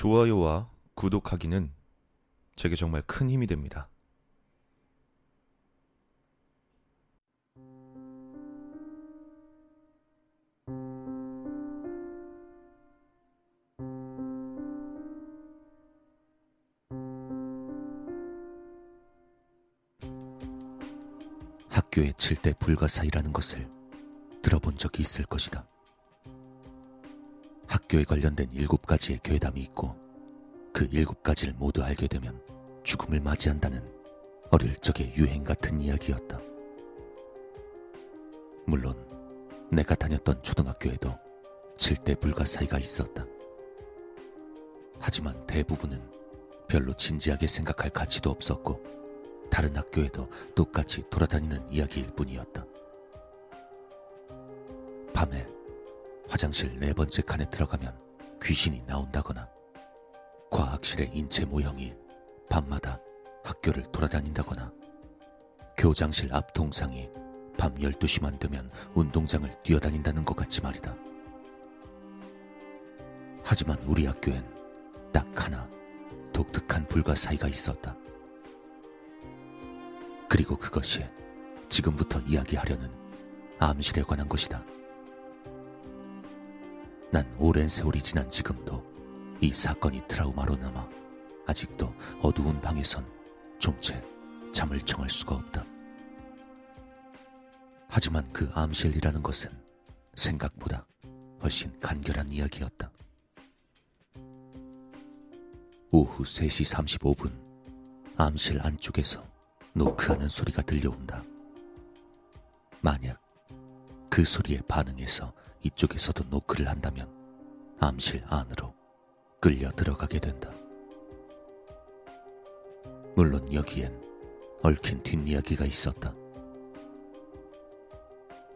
좋아요와 구독하기는 제게 정말 큰 힘이 됩니다. 학교의 칠대 불가사의라는 것을 들어본 적이 있을 것이다. 학교에 관련된 일곱 가지의 괴담이 있고 그 일곱 가지를 모두 알게 되면 죽음을 맞이한다는 어릴 적의 유행 같은 이야기였다. 물론 내가 다녔던 초등학교에도 칠대 불가사의가 있었다. 하지만 대부분은 별로 진지하게 생각할 가치도 없었고 다른 학교에도 똑같이 돌아다니는 이야기일 뿐이었다. 밤에 화장실 네 번째 칸에 들어가면 귀신이 나온다거나 과학실의 인체 모형이 밤마다 학교를 돌아다닌다거나 교장실 앞 동상이 밤 12시만 되면 운동장을 뛰어다닌다는 것 같지 말이다. 하지만 우리 학교엔 딱 하나 독특한 불가사의가 있었다. 그리고 그것이 지금부터 이야기하려는 암실에 관한 것이다. 난 오랜 세월이 지난 지금도 이 사건이 트라우마로 남아 아직도 어두운 방에선 좀채 잠을 청할 수가 없다. 하지만 그 암실이라는 것은 생각보다 훨씬 간결한 이야기였다. 오후 3시 35분 암실 안쪽에서 노크하는 소리가 들려온다. 만약 그 소리에 반응해서 이쪽에서도 노크를 한다면 암실 안으로 끌려 들어가게 된다. 물론 여기엔 얽힌 뒷이야기가 있었다.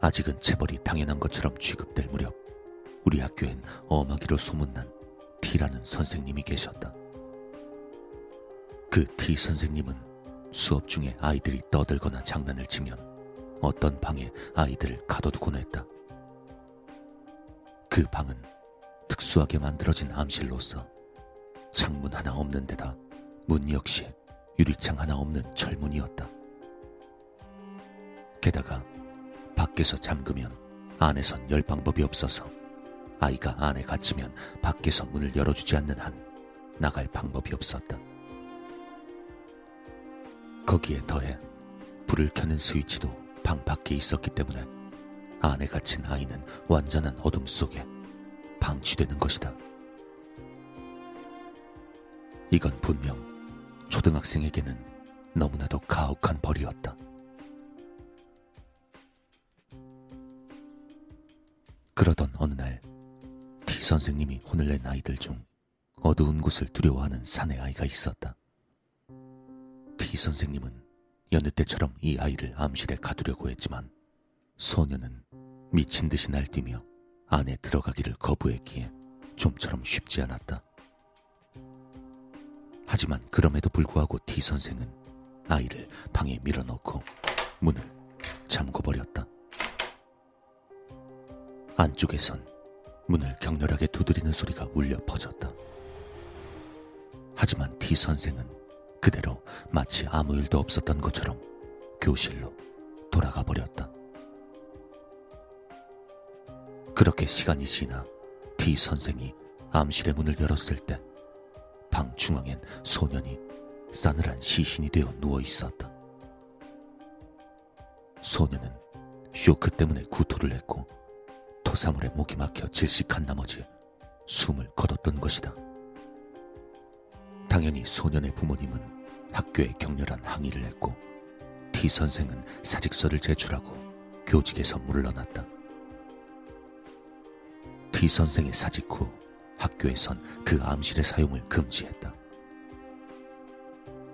아직은 체벌이 당연한 것처럼 취급될 무렵 우리 학교엔 어마기로 소문난 T라는 선생님이 계셨다. 그 T 선생님은 수업 중에 아이들이 떠들거나 장난을 치면 어떤 방에 아이들을 가둬두곤 했다. 그 방은 특수하게 만들어진 암실로서 창문 하나 없는 데다 문 역시 유리창 하나 없는 철문이었다. 게다가 밖에서 잠그면 안에선 열 방법이 없어서 아이가 안에 갇히면 밖에서 문을 열어주지 않는 한 나갈 방법이 없었다. 거기에 더해 불을 켜는 스위치도 방 밖에 있었기 때문에 안에 갇힌 아이는 완전한 어둠 속에 방치되는 것이다. 이건 분명 초등학생에게는 너무나도 가혹한 벌이었다. 그러던 어느 날, T 선생님이 혼을 낸 아이들 중 어두운 곳을 두려워하는 사내 아이가 있었다. T 선생님은 여느 때처럼 이 아이를 암실에 가두려고 했지만 소녀는 미친 듯이 날뛰며 안에 들어가기를 거부했기에 좀처럼 쉽지 않았다. 하지만 그럼에도 불구하고 T 선생은 아이를 방에 밀어넣고 문을 잠궈 버렸다. 안쪽에선 문을 격렬하게 두드리는 소리가 울려 퍼졌다. 하지만 T 선생은 그대로 마치 아무 일도 없었던 것처럼 교실로 돌아가 버렸다. 그렇게 시간이 지나 D 선생이 암실의 문을 열었을 때 방 중앙엔 소년이 싸늘한 시신이 되어 누워 있었다. 소년은 쇼크 때문에 구토를 했고 토사물에 목이 막혀 질식한 나머지 숨을 거뒀던 것이다. 당연히 소년의 부모님은 학교에 격렬한 항의를 했고 D 선생은 사직서를 제출하고 교직에서 물러났다. 티 선생의 사직 후 학교에선 그 암실의 사용을 금지했다.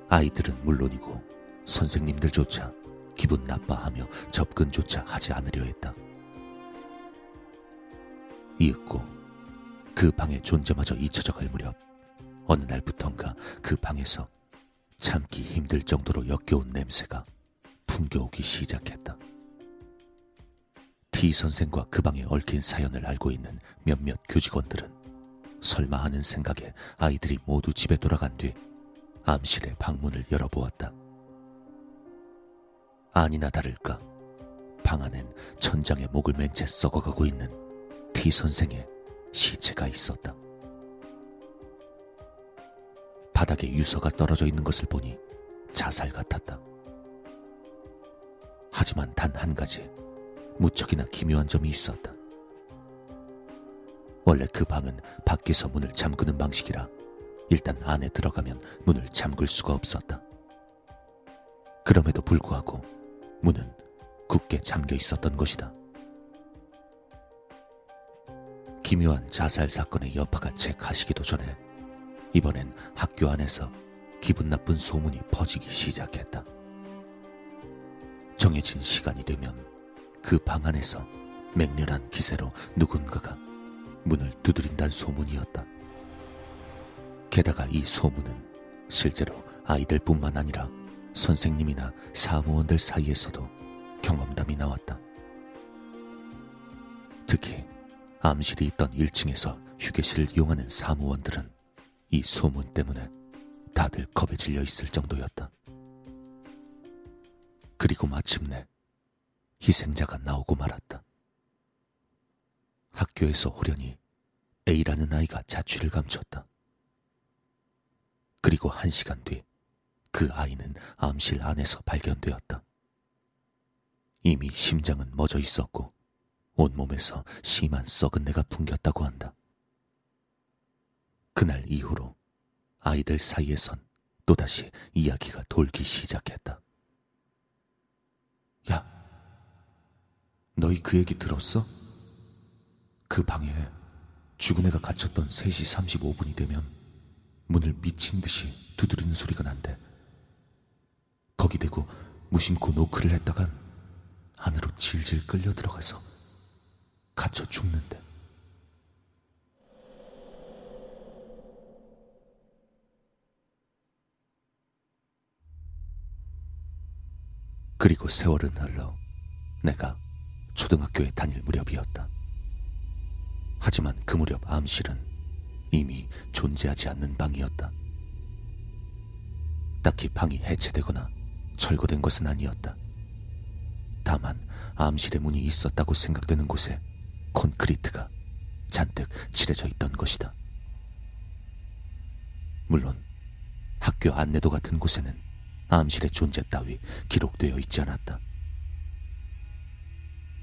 아이들은 물론이고 선생님들조차 기분 나빠하며 접근조차 하지 않으려 했다. 이윽고 그 방의 존재마저 잊혀져 갈 무렵 어느 날부턴가 그 방에서 참기 힘들 정도로 역겨운 냄새가 풍겨오기 시작했다. T 선생과 그 방에 얽힌 사연을 알고 있는 몇몇 교직원들은 설마 하는 생각에 아이들이 모두 집에 돌아간 뒤 암실의 방문을 열어보았다. 아니나 다를까 방 안엔 천장에 목을 맨 채 썩어가고 있는 T 선생의 시체가 있었다. 바닥에 유서가 떨어져 있는 것을 보니 자살 같았다. 하지만 단 한 가지 무척이나 기묘한 점이 있었다. 원래 그 방은 밖에서 문을 잠그는 방식이라 일단 안에 들어가면 문을 잠글 수가 없었다. 그럼에도 불구하고 문은 굳게 잠겨 있었던 것이다. 기묘한 자살 사건의 여파가 채 가시기도 전에 이번엔 학교 안에서 기분 나쁜 소문이 퍼지기 시작했다. 정해진 시간이 되면 그 방 안에서 맹렬한 기세로 누군가가 문을 두드린다는 소문이었다. 게다가 이 소문은 실제로 아이들뿐만 아니라 선생님이나 사무원들 사이에서도 경험담이 나왔다. 특히 암실이 있던 1층에서 휴게실을 이용하는 사무원들은 이 소문 때문에 다들 겁에 질려 있을 정도였다. 그리고 마침내 희생자가 나오고 말았다. 학교에서 호련히 A라는 아이가 자취를 감췄다. 그리고 한 시간 뒤 그 아이는 암실 안에서 발견되었다. 이미 심장은 멎어 있었고 온몸에서 심한 썩은 내가 풍겼다고 한다. 그날 이후로 아이들 사이에선 또다시 이야기가 돌기 시작했다. 야, 너희 그 얘기 들었어? 그 방에 죽은 애가 갇혔던 3시 35분이 되면 문을 미친 듯이 두드리는 소리가 난대. 거기 대고 무심코 노크를 했다간 안으로 질질 끌려 들어가서 갇혀 죽는데. 그리고 세월은 흘러 내가 초등학교에 다닐 무렵이었다. 하지만 그 무렵 암실은 이미 존재하지 않는 방이었다. 딱히 방이 해체되거나 철거된 것은 아니었다. 다만 암실의 문이 있었다고 생각되는 곳에 콘크리트가 잔뜩 칠해져 있던 것이다. 물론 학교 안내도 같은 곳에는 암실의 존재 따위 기록되어 있지 않았다.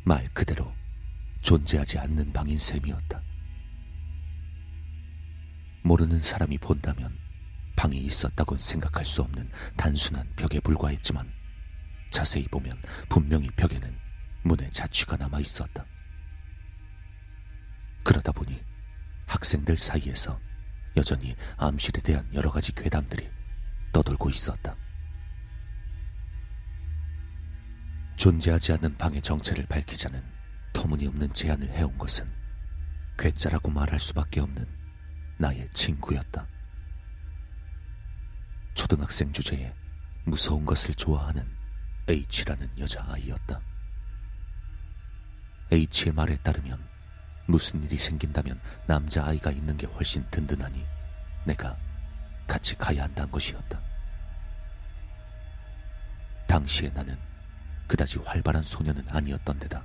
말 그대로 존재하지 않는 방인 셈이었다. 모르는 사람이 본다면 방이 있었다곤 생각할 수 없는 단순한 벽에 불과했지만 자세히 보면 분명히 벽에는 문의 자취가 남아 있었다. 그러다 보니 학생들 사이에서 여전히 암실에 대한 여러 가지 괴담들이 떠돌고 있었다. 존재하지 않는 방의 정체를 밝히자는 터무니없는 제안을 해온 것은 괴짜라고 말할 수밖에 없는 나의 친구였다. 초등학생 주제에 무서운 것을 좋아하는 H라는 여자아이였다. H의 말에 따르면 무슨 일이 생긴다면 남자아이가 있는 게 훨씬 든든하니 내가 같이 가야 한다는 것이었다. 당시에 나는 그다지 활발한 소년은 아니었던 데다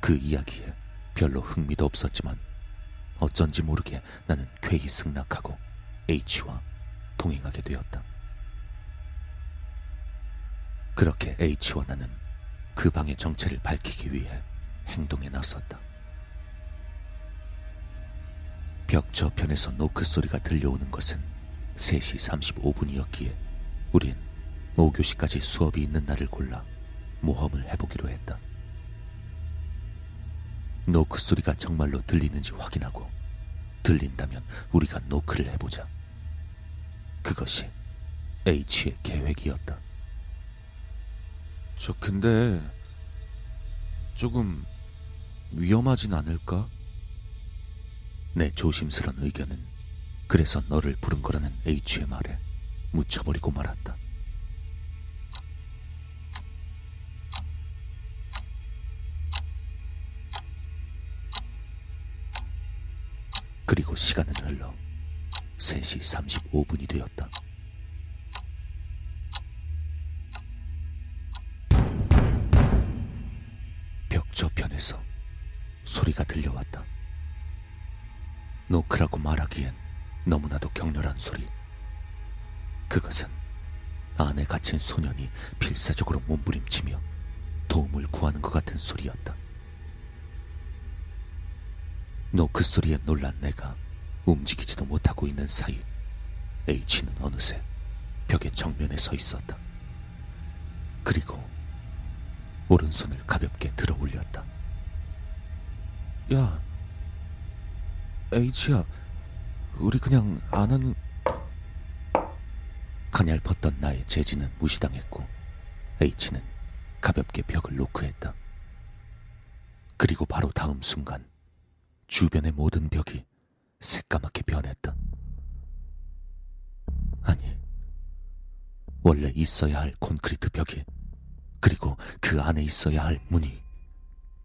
그 이야기에 별로 흥미도 없었지만 어쩐지 모르게 나는 쾌히 승낙하고 H와 동행하게 되었다. 그렇게 H와 나는 그 방의 정체를 밝히기 위해 행동에 나섰다. 벽 저편에서 노크 소리가 들려오는 것은 3시 35분이었기에 우린 5교시까지 수업이 있는 날을 골라 모험을 해보기로 했다. 노크 소리가 정말로 들리는지 확인하고 들린다면 우리가 노크를 해보자. 그것이 H의 계획이었다. 저 근데 조금 위험하진 않을까? 내 조심스런 의견은 그래서 너를 부른 거라는 H의 말에 묻혀버리고 말았다. 그리고 시간은 흘러 3시 35분이 되었다. 벽 저편에서 소리가 들려왔다. 노크라고 말하기엔 너무나도 격렬한 소리. 그것은 안에 갇힌 소년이 필사적으로 몸부림치며 도움을 구하는 것 같은 소리였다. 노크 소리에 놀란 내가 움직이지도 못하고 있는 사이 H는 어느새 벽의 정면에 서 있었다. 그리고 오른손을 가볍게 들어 올렸다. 야, H야, 우리 그냥 안 하는... 가냘펐던 나의 재지는 무시당했고 H는 가볍게 벽을 노크했다. 그리고 바로 다음 순간 주변의 모든 벽이 새까맣게 변했다. 아니, 원래 있어야 할 콘크리트 벽이 그리고 그 안에 있어야 할 문이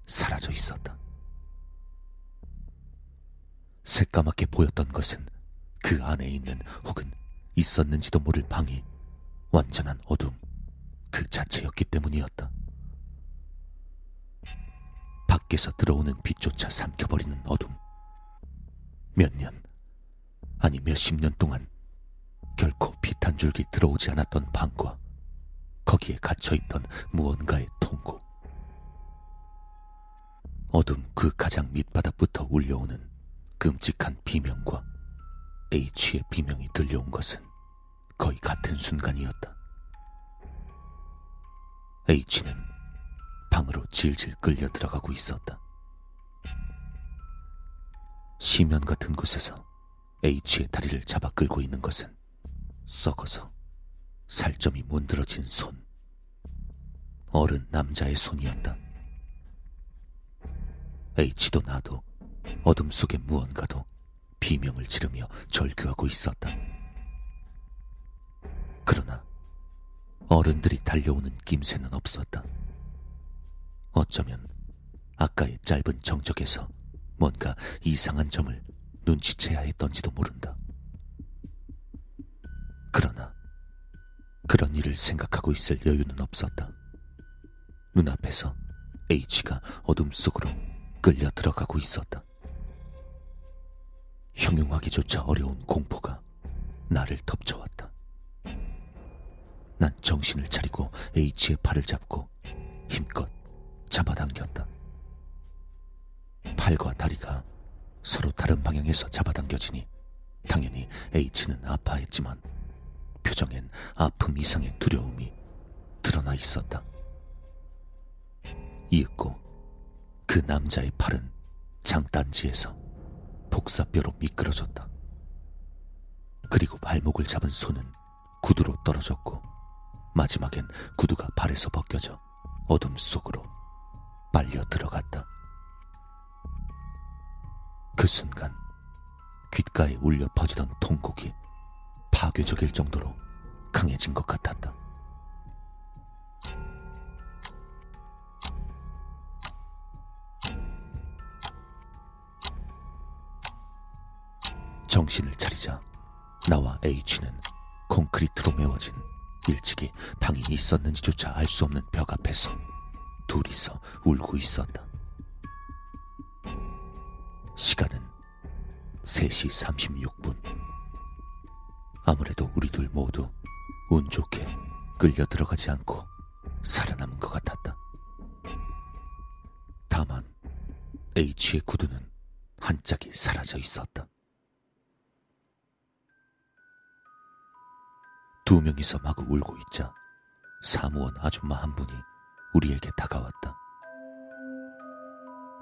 사라져 있었다. 새까맣게 보였던 것은 그 안에 있는 혹은 있었는지도 모를 방이 완전한 어둠 그 자체였기 때문이었다. 밖에서 들어오는 빛조차 삼켜버리는 어둠. 몇 년, 아니 몇십 년 동안 결코 빛 한 줄기 들어오지 않았던 방과 거기에 갇혀있던 무언가의 통곡. 어둠 그 가장 밑바닥부터 울려오는 끔찍한 비명과 H의 비명이 들려온 것은 거의 같은 순간이었다. H는 방으로 질질 끌려 들어가고 있었다. 시면 같은 곳에서 H의 다리를 잡아 끌고 있는 것은 썩어서 살점이 문드러진 손. 어른 남자의 손이었다. H도 나도 어둠 속의 무언가도 비명을 지르며 절규하고 있었다. 그러나 어른들이 달려오는 낌새는 없었다. 어쩌면 아까의 짧은 정적에서 뭔가 이상한 점을 눈치채야 했던지도 모른다. 그러나 그런 일을 생각하고 있을 여유는 없었다. 눈앞에서 H가 어둠 속으로 끌려 들어가고 있었다. 형용하기조차 어려운 공포가 나를 덮쳐왔다. 난 정신을 차리고 H의 팔을 잡고 힘껏 잡아당겼다. 팔과 다리가 서로 다른 방향에서 잡아당겨지니 당연히 H는 아파했지만 표정엔 아픔 이상의 두려움이 드러나 있었다. 이윽고 그 남자의 팔은 장단지에서 복사뼈로 미끄러졌다. 그리고 발목을 잡은 손은 구두로 떨어졌고 마지막엔 구두가 발에서 벗겨져 어둠 속으로 빨려 들어갔다. 그 순간 귓가에 울려 퍼지던 통곡이 파괴적일 정도로 강해진 것 같았다. 정신을 차리자 나와 H는 콘크리트로 메워진 일찍이 방이 있었는지조차 알 수 없는 벽 앞에서 둘이서 울고 있었다. 시간은 3시 36분. 아무래도 우리 둘 모두 운 좋게 끌려 들어가지 않고 살아남은 것 같았다. 다만 H의 구두는 한 짝이 사라져 있었다. 두 명이서 마구 울고 있자 사무원 아줌마 한 분이 우리에게 다가왔다.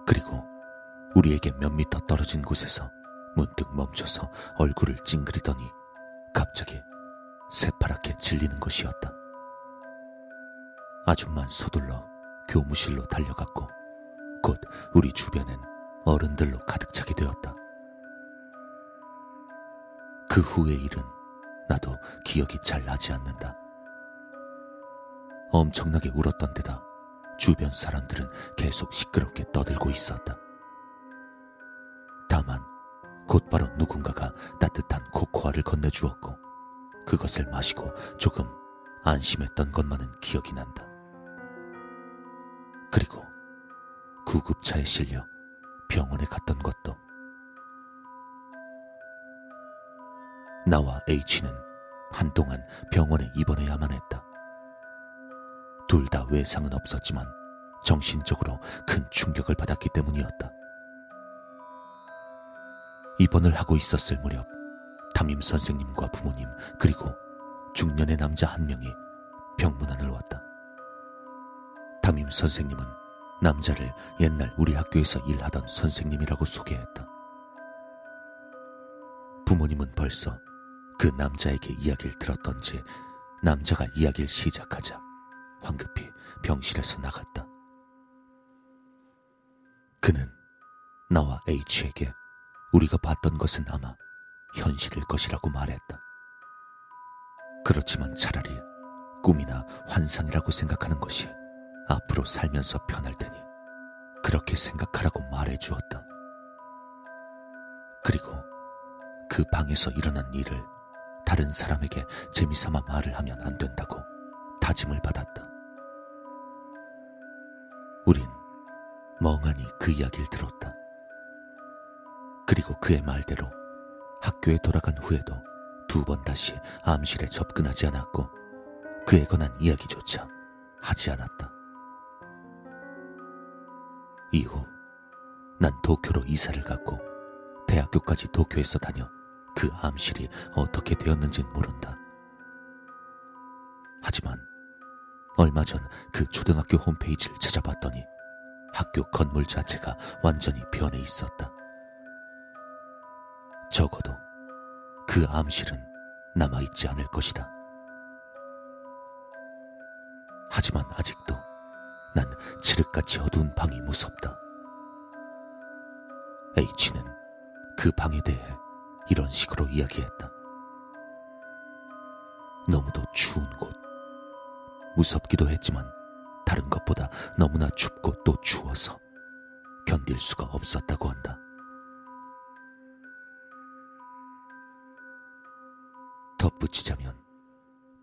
그리고 우리에게 몇 미터 떨어진 곳에서 문득 멈춰서 얼굴을 찡그리더니 갑자기 새파랗게 질리는 것이었다. 아줌만 서둘러 교무실로 달려갔고 곧 우리 주변엔 어른들로 가득 차게 되었다. 그 후의 일은 나도 기억이 잘 나지 않는다. 엄청나게 울었던 데다 주변 사람들은 계속 시끄럽게 떠들고 있었다. 다만 곧바로 누군가가 따뜻한 코코아를 건네주었고 그것을 마시고 조금 안심했던 것만은 기억이 난다. 그리고 구급차에 실려 병원에 갔던 것도 나와 H는 한동안 병원에 입원해야만 했다. 둘 다 외상은 없었지만 정신적으로 큰 충격을 받았기 때문이었다. 입원을 하고 있었을 무렵 담임 선생님과 부모님 그리고 중년의 남자 한 명이 병문안을 왔다. 담임 선생님은 남자를 옛날 우리 학교에서 일하던 선생님이라고 소개했다. 부모님은 벌써 그 남자에게 이야기를 들었던지 남자가 이야기를 시작하자 황급히 병실에서 나갔다. 그는 나와 H에게 우리가 봤던 것은 아마 현실일 것이라고 말했다. 그렇지만 차라리 꿈이나 환상이라고 생각하는 것이 앞으로 살면서 편할 테니 그렇게 생각하라고 말해 주었다. 그리고 그 방에서 일어난 일을 다른 사람에게 재미삼아 말을 하면 안 된다고 다짐을 받았다. 우린 멍하니 그 이야기를 들었다. 그리고 그의 말대로 학교에 돌아간 후에도 두 번 다시 암실에 접근하지 않았고 그에 관한 이야기조차 하지 않았다. 이후 난 도쿄로 이사를 갔고 대학교까지 도쿄에서 다녀 그 암실이 어떻게 되었는진 모른다. 하지만 얼마 전 그 초등학교 홈페이지를 찾아봤더니 학교 건물 자체가 완전히 변해 있었다. 적어도 그 암실은 남아있지 않을 것이다. 하지만 아직도 난 칠흑같이 어두운 방이 무섭다. H는 그 방에 대해 이런 식으로 이야기했다. 너무도 추운 곳. 무섭기도 했지만 다른 것보다 너무나 춥고 또 추워서 견딜 수가 없었다고 한다. 덧붙이자면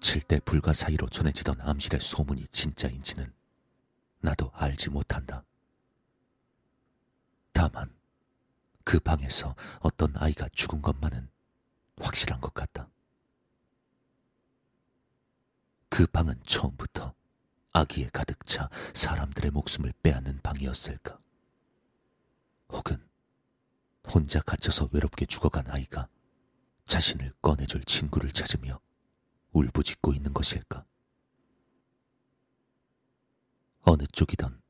칠대 불가 사이로 전해지던 암실의 소문이 진짜인지는 나도 알지 못한다. 다만 그 방에서 어떤 아이가 죽은 것만은 확실한 것 같다. 그 방은 처음부터 아기에 가득 차 사람들의 목숨을 빼앗는 방이었을까? 혹은 혼자 갇혀서 외롭게 죽어간 아이가 자신을 꺼내줄 친구를 찾으며 울부짖고 있는 것일까? 어느 쪽이든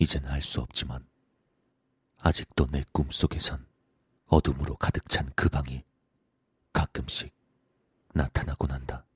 이젠 알 수 없지만 아직도 내 꿈속에선 어둠으로 가득 찬 그 방이 가끔씩 나타나곤 한다.